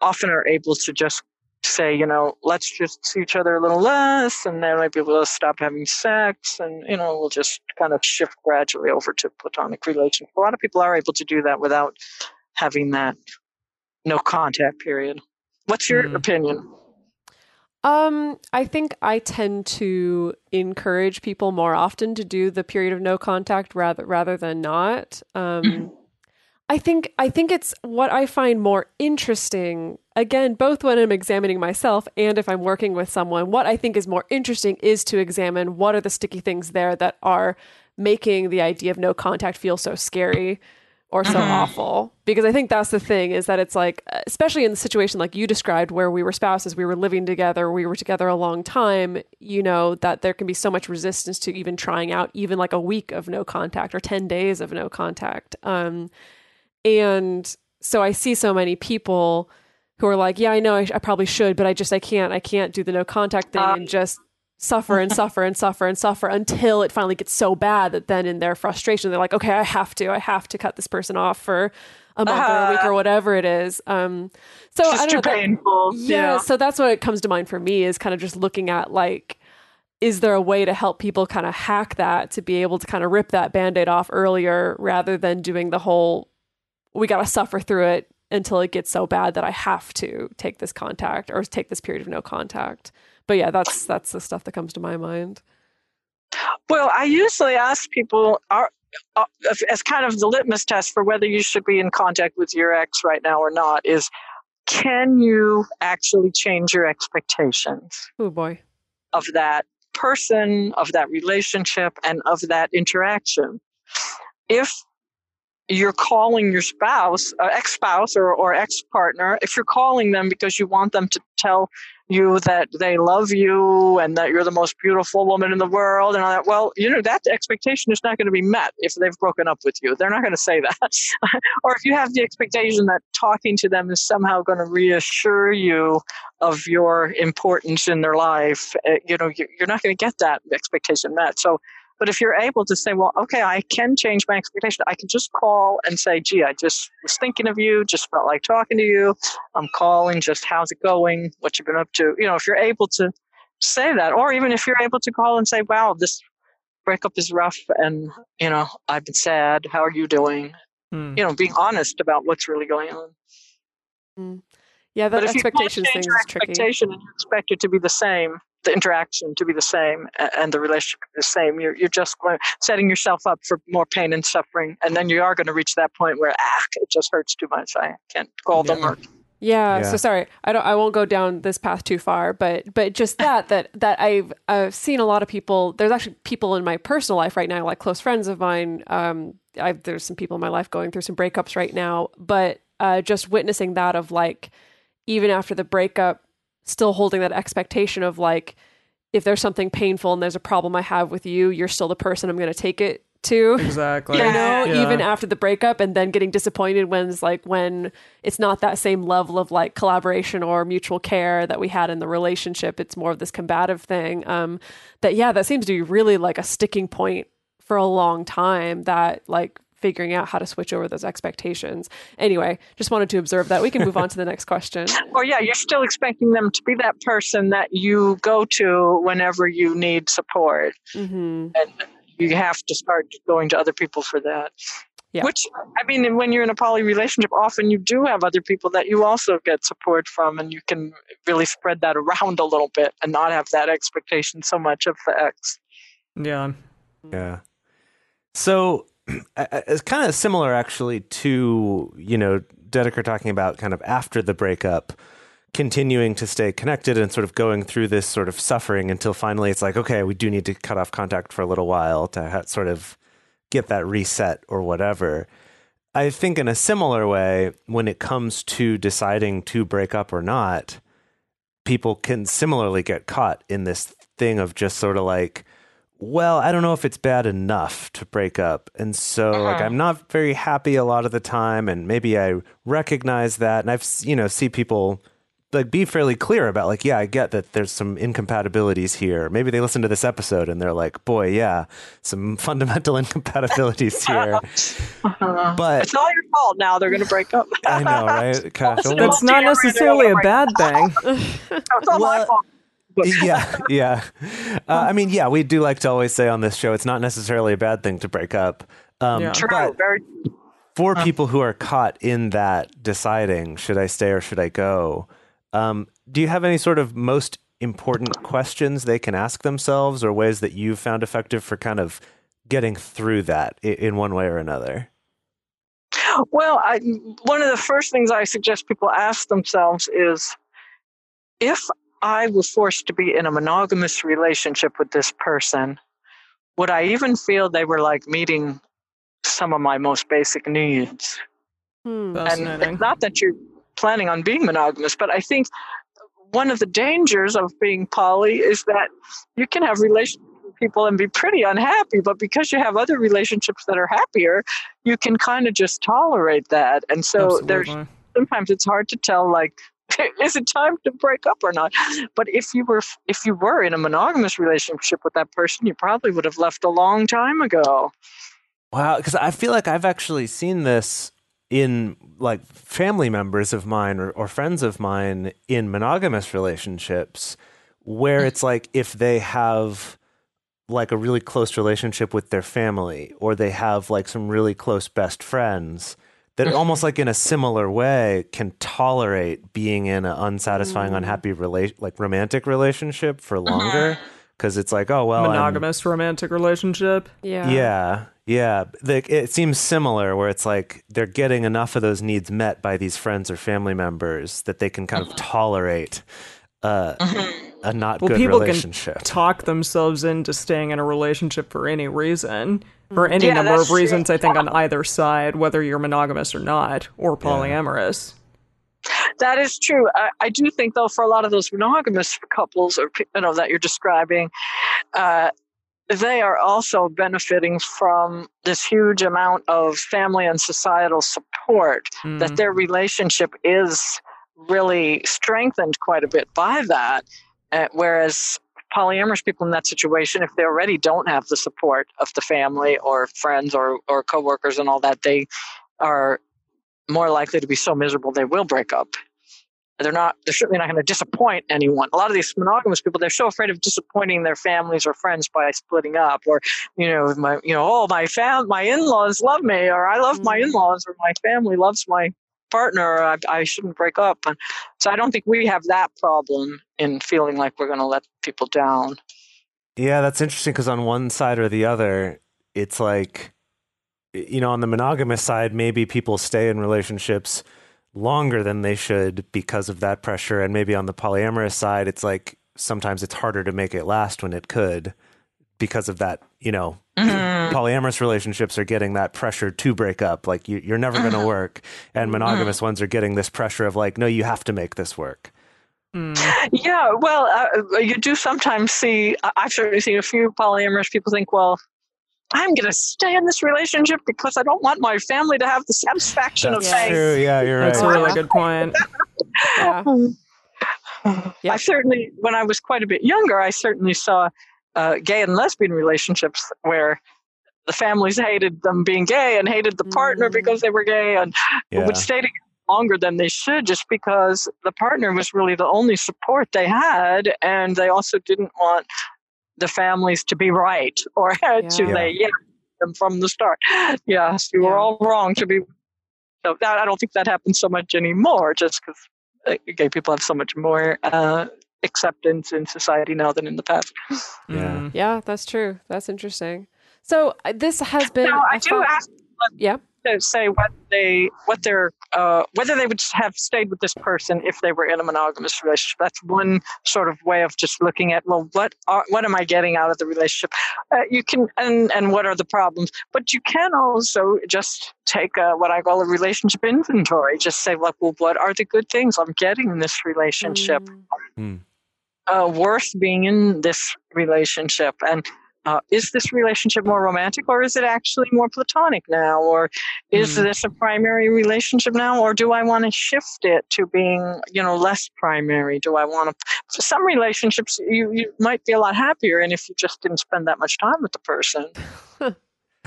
often are able to just say, you know, let's just see each other a little less, and then maybe we'll stop having sex, and you know, we'll just kind of shift gradually over to platonic relations. A lot of people are able to do that without having that no contact period. What's your mm. opinion? Um, I think I tend to encourage people more often to do the period of no contact rather rather than not. Um, [CLEARS THROAT] I think I think it's what I find more interesting. Again, both when I'm examining myself and if I'm working with someone, what I think is more interesting is to examine what are the sticky things there that are making the idea of no contact feel so scary or so mm-hmm. awful because i think that's the thing is that it's like especially in the situation like you described where we were spouses we were living together we were together a long time you know that there can be so much resistance to even trying out even like a week of no contact or 10 days of no contact um, and so i see so many people who are like yeah i know I, I probably should but i just i can't i can't do the no contact thing um, and just suffer and suffer and suffer and suffer until it finally gets so bad that then in their frustration they're like okay i have to i have to cut this person off for a month uh, or a week or uh-huh. whatever it is um so just i don't know, painful that, yeah, yeah so that's what comes to mind for me is kind of just looking at like is there a way to help people kind of hack that to be able to kind of rip that band-aid off earlier rather than doing the whole we got to suffer through it until it gets so bad that I have to take this contact or take this period of no contact. But yeah, that's that's the stuff that comes to my mind. Well, I usually ask people are, uh, as kind of the litmus test for whether you should be in contact with your ex right now or not is can you actually change your expectations Oh boy. of that person, of that relationship, and of that interaction? If you're calling your spouse, uh, ex spouse or, or ex partner, if you're calling them because you want them to tell you that they love you and that you're the most beautiful woman in the world and all that, well, you know, that expectation is not going to be met if they've broken up with you. They're not going to say that. [LAUGHS] or if you have the expectation that talking to them is somehow going to reassure you of your importance in their life, uh, you know, you're not going to get that expectation met. So, but if you're able to say, well, okay, I can change my expectation, I can just call and say, gee, I just was thinking of you, just felt like talking to you. I'm calling, just how's it going? What you've been up to? You know, if you're able to say that, or even if you're able to call and say, wow, this breakup is rough and, you know, I've been sad. How are you doing? Hmm. You know, being honest about what's really going on. Yeah, that but if you expectations can't thing change is your tricky. expectation and you expect it to be the same, the interaction to be the same, and the relationship the same, you're you're just going, setting yourself up for more pain and suffering, and then you are going to reach that point where ah, it just hurts too much. I can't call them Yeah. or Yeah, Yeah. So sorry, I don't. I won't go down this path too far, but but just [LAUGHS] that that that I've I've seen a lot of people. There's actually people in my personal life right now, like close friends of mine. Um, I there's some people in my life going through some breakups right now, but uh, just witnessing that of like even after the breakup, still holding that expectation of like if there's something painful and there's a problem I have with you, you're still the person I'm going to take it to Exactly. you know Yeah. even after the breakup and then getting disappointed when it's like when it's not that same level of like collaboration or mutual care that we had in the relationship it's more of this combative thing um that yeah that seems to be really like a sticking point for a long time that like figuring out how to switch over those expectations anyway just wanted to observe that we can move on to the next question [LAUGHS] or yeah, you're still expecting them to be that person that you go to whenever you need support, hmm and you have to start going to other people for that. Yeah. Which I mean, when you're in a poly relationship, often you do have other people that you also get support from, and you can really spread that around a little bit and not have that expectation so much of the ex. Yeah. Yeah. So I- I- [CLEARS THROAT] it's kind of similar actually to, you know, Dedeker talking about kind of after the breakup, continuing to stay connected and sort of going through this sort of suffering until finally it's like, okay, we do need to cut off contact for a little while to ha- sort of get that reset or whatever. I think in a similar way, when it comes to deciding to break up or not, people can similarly get caught in this thing of just sort of like, well, I don't know if it's bad enough to break up. And so like Uh-huh. I'm not very happy a lot of the time and maybe I recognize that and I've you know see people like be fairly clear about like yeah, I get that there's some incompatibilities here. Maybe they listen to this episode and they're like, "Boy, yeah, some [LAUGHS] fundamental [LAUGHS] incompatibilities [LAUGHS] here." But It's all your fault now. They're going to break up. I know, right? Gosh, I That's not necessarily a bad thing. it's all my fault. Yeah, [LAUGHS] yeah. Uh, I mean, yeah, we do like to always say on this show, it's not necessarily a bad thing to break up. Um, Yeah. True. But Very for people who are caught in that deciding, should I stay or should I go? Um, do you have any sort of most important questions they can ask themselves, or ways that you've found effective for kind of getting through that i- in one way or another? Well, I, one of the first things I suggest people ask themselves is if I were forced to be in a monogamous relationship with this person, would I even feel they were like meeting some of my most basic needs? Hmm. And not that you're planning on being monogamous, but I think one of the dangers of being poly is that you can have relationships with people and be pretty unhappy, but because you have other relationships that are happier, you can kind of just tolerate that. And so there's sometimes it's hard to tell like [LAUGHS] is it time to break up or not? But if you were if you were in a monogamous relationship with that person you probably would have left a long time ago. Wow, because I feel like I've actually seen this in like family members of mine or, or friends of mine in monogamous relationships where it's like if they have like a really close relationship with their family or they have like some really close best friends that [LAUGHS] almost like in a similar way can tolerate being in an unsatisfying, Mm. unhappy relation, like romantic relationship for longer. Because it's like, oh well, I'm- Monogamous romantic relationship. Yeah. yeah, yeah. The, it seems similar where it's like they're getting enough of those needs met by these friends or family members that they can kind of tolerate uh, a not Well, good people relationship. can talk themselves into staying in a relationship for any reason, for any Yeah, number of that's true. reasons. I think on either side, whether you're monogamous or not, or polyamorous. That is true. I, I do think, though, for a lot of those monogamous couples, or you know that you're describing, uh, they are also benefiting from this huge amount of family and societal support. Mm. That their relationship is really strengthened quite a bit by that. Uh, whereas polyamorous people in that situation, if they already don't have the support of the family or friends or or coworkers and all that, they are more likely to be so miserable they will break up. They're not. They're certainly not going to disappoint anyone. A lot of these monogamous people, they're so afraid of disappointing their families or friends by splitting up, or you know, my you know, oh my fam, my in-laws love me, or I love my Mm. in-laws, or my family loves my partner. I, I shouldn't break up. And so I don't think we have that problem in feeling like we're going to let people down. Yeah, that's interesting because on one side or the other, it's like, you know, on the monogamous side, maybe people stay in relationships longer than they should because of that pressure. And maybe on the polyamorous side, it's like sometimes it's harder to make it last when it could because of that, you know. Polyamorous relationships are getting that pressure to break up. Like, you, you're never going to work. And monogamous ones are getting this pressure of, like, no, you have to make this work. Mm. Yeah, well, uh, you do sometimes see. I- I've certainly seen a few polyamorous people think, well, I'm going to stay in this relationship because I don't want my family to have the satisfaction That's of saying. true. Yeah, you're right. That's a really good point. Yeah. [LAUGHS] Yeah. I certainly, when I was quite a bit younger, I certainly saw uh, gay and lesbian relationships where the families hated them being gay and hated the partner Mm. because they were gay and yeah. would stay together longer than they should just because the partner was really the only support they had and they also didn't want the families to be right or [LAUGHS] to Yeah. lay yeah, them from the start. [GASPS] Yes, you Yeah. were all wrong to be. [LAUGHS] So that, I don't think that happens so much anymore just because gay people have so much more uh, acceptance in society now than in the past. Yeah. Mm. Yeah, that's true. That's interesting. So uh, this has been. Now, I a do fun- ask Yeah. to say what they what their uh, whether they would have stayed with this person if they were in a monogamous relationship. That's one sort of way of just looking at well, what are, what am I getting out of the relationship? Uh, you can and and what are the problems? But you can also just take a, what I call a relationship inventory. Just say, like, well, what are the good things I'm getting in this relationship? Mm. Uh, worth being in this relationship and uh, is this relationship more romantic or is it actually more platonic now or is Hmm. this a primary relationship now or do i want to shift it to being you know less primary do i want to some relationships you, you might be a lot happier and if you just didn't spend that much time with the person [LAUGHS]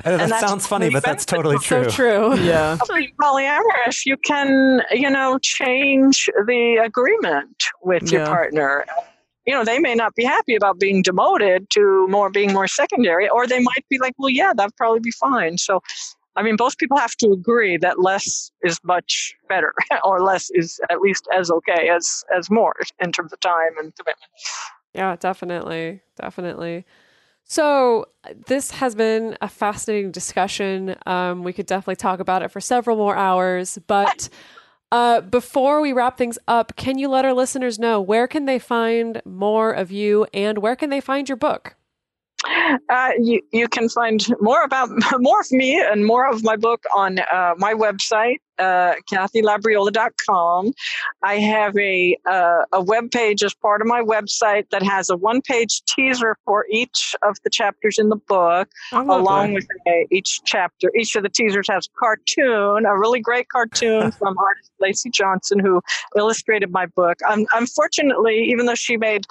that and sounds funny, but that's beneficial. totally So true. true. [LAUGHS] Yeah. [LAUGHS] of being polyamorous, you can, you know, change the agreement with your Yeah. partner. You know, they may not be happy about being demoted to more being more secondary, or they might be like, well, yeah, that'd probably be fine. So, I mean, both people have to agree that less is much better, [LAUGHS] or less is at least as okay as as more in terms of time and commitment. Yeah, definitely. Definitely. So, this has been a fascinating discussion. Um, we could definitely talk about it for several more hours. But [LAUGHS] uh, before we wrap things up, can you let our listeners know where can they find more of you and where can they find your book? Uh, you, you can find more about [LAUGHS] more of me and more of my book on uh, my website, uh, kathylabriola.com. I have a uh, a web page as part of my website that has a one page teaser for each of the chapters in the book, along with a, each chapter. Each of the teasers has a cartoon, a really great cartoon [LAUGHS] from artist Lacey Johnson, who illustrated my book. Um, unfortunately, even though she made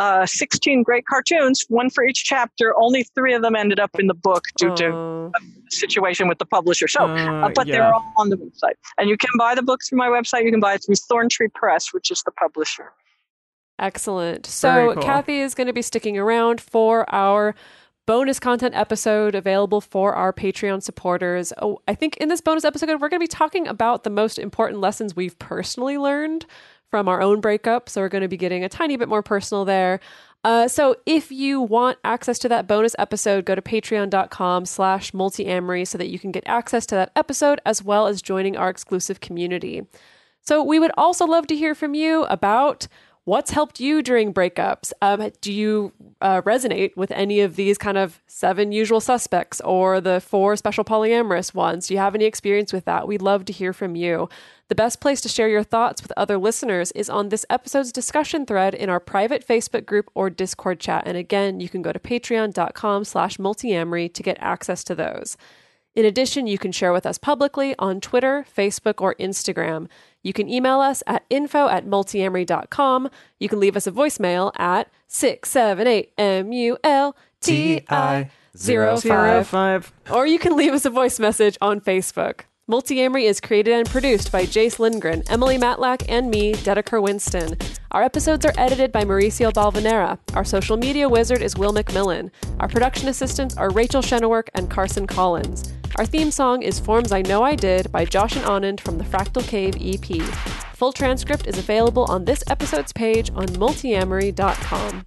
uh, 16 great cartoons, one for each chapter. Only three of them ended up in the book due to Oh, the situation with the publisher. So, Uh, uh, but yeah. they're all on the website. And you can buy the book through my website. You can buy it through Thorntree Press, which is the publisher. excellent. So, cool. Kathy is going to be sticking around for our bonus content episode available for our Patreon supporters. Oh, I think in this bonus episode, we're going to be talking about the most important lessons we've personally learned from our own breakup. So we're going to be getting a tiny bit more personal there. Uh, so if you want access to that bonus episode, go to patreon.com slash multiamory so that you can get access to that episode as well as joining our exclusive community. So we would also love to hear from you about what's helped you during breakups. Um, do you uh, resonate with any of these kind of seven usual suspects or the four special polyamorous ones? Do you have any experience with that? We'd love to hear from you. The best place to share your thoughts with other listeners is on this episode's discussion thread in our private Facebook group or Discord chat. And again, you can go to patreon.com slash multiamory to get access to those. In addition, you can share with us publicly on Twitter, Facebook, or Instagram. You can email us at info at multiamory.com. You can leave us a voicemail at 678 MULTI 05. five. Or you can leave us a voice message on Facebook. Multiamory is created and produced by Jase Lindgren, Emily Matlack, and me, Dedeker Winston. Our episodes are edited by Mauricio Balvanera. Our social media wizard is Will McMillan. Our production assistants are Rachel Shennework and Carson Collins. Our theme song is Forms I Know I Did by Josh and Anand from the Fractal Cave EP. Full transcript is available on this episode's page on multiamory.com.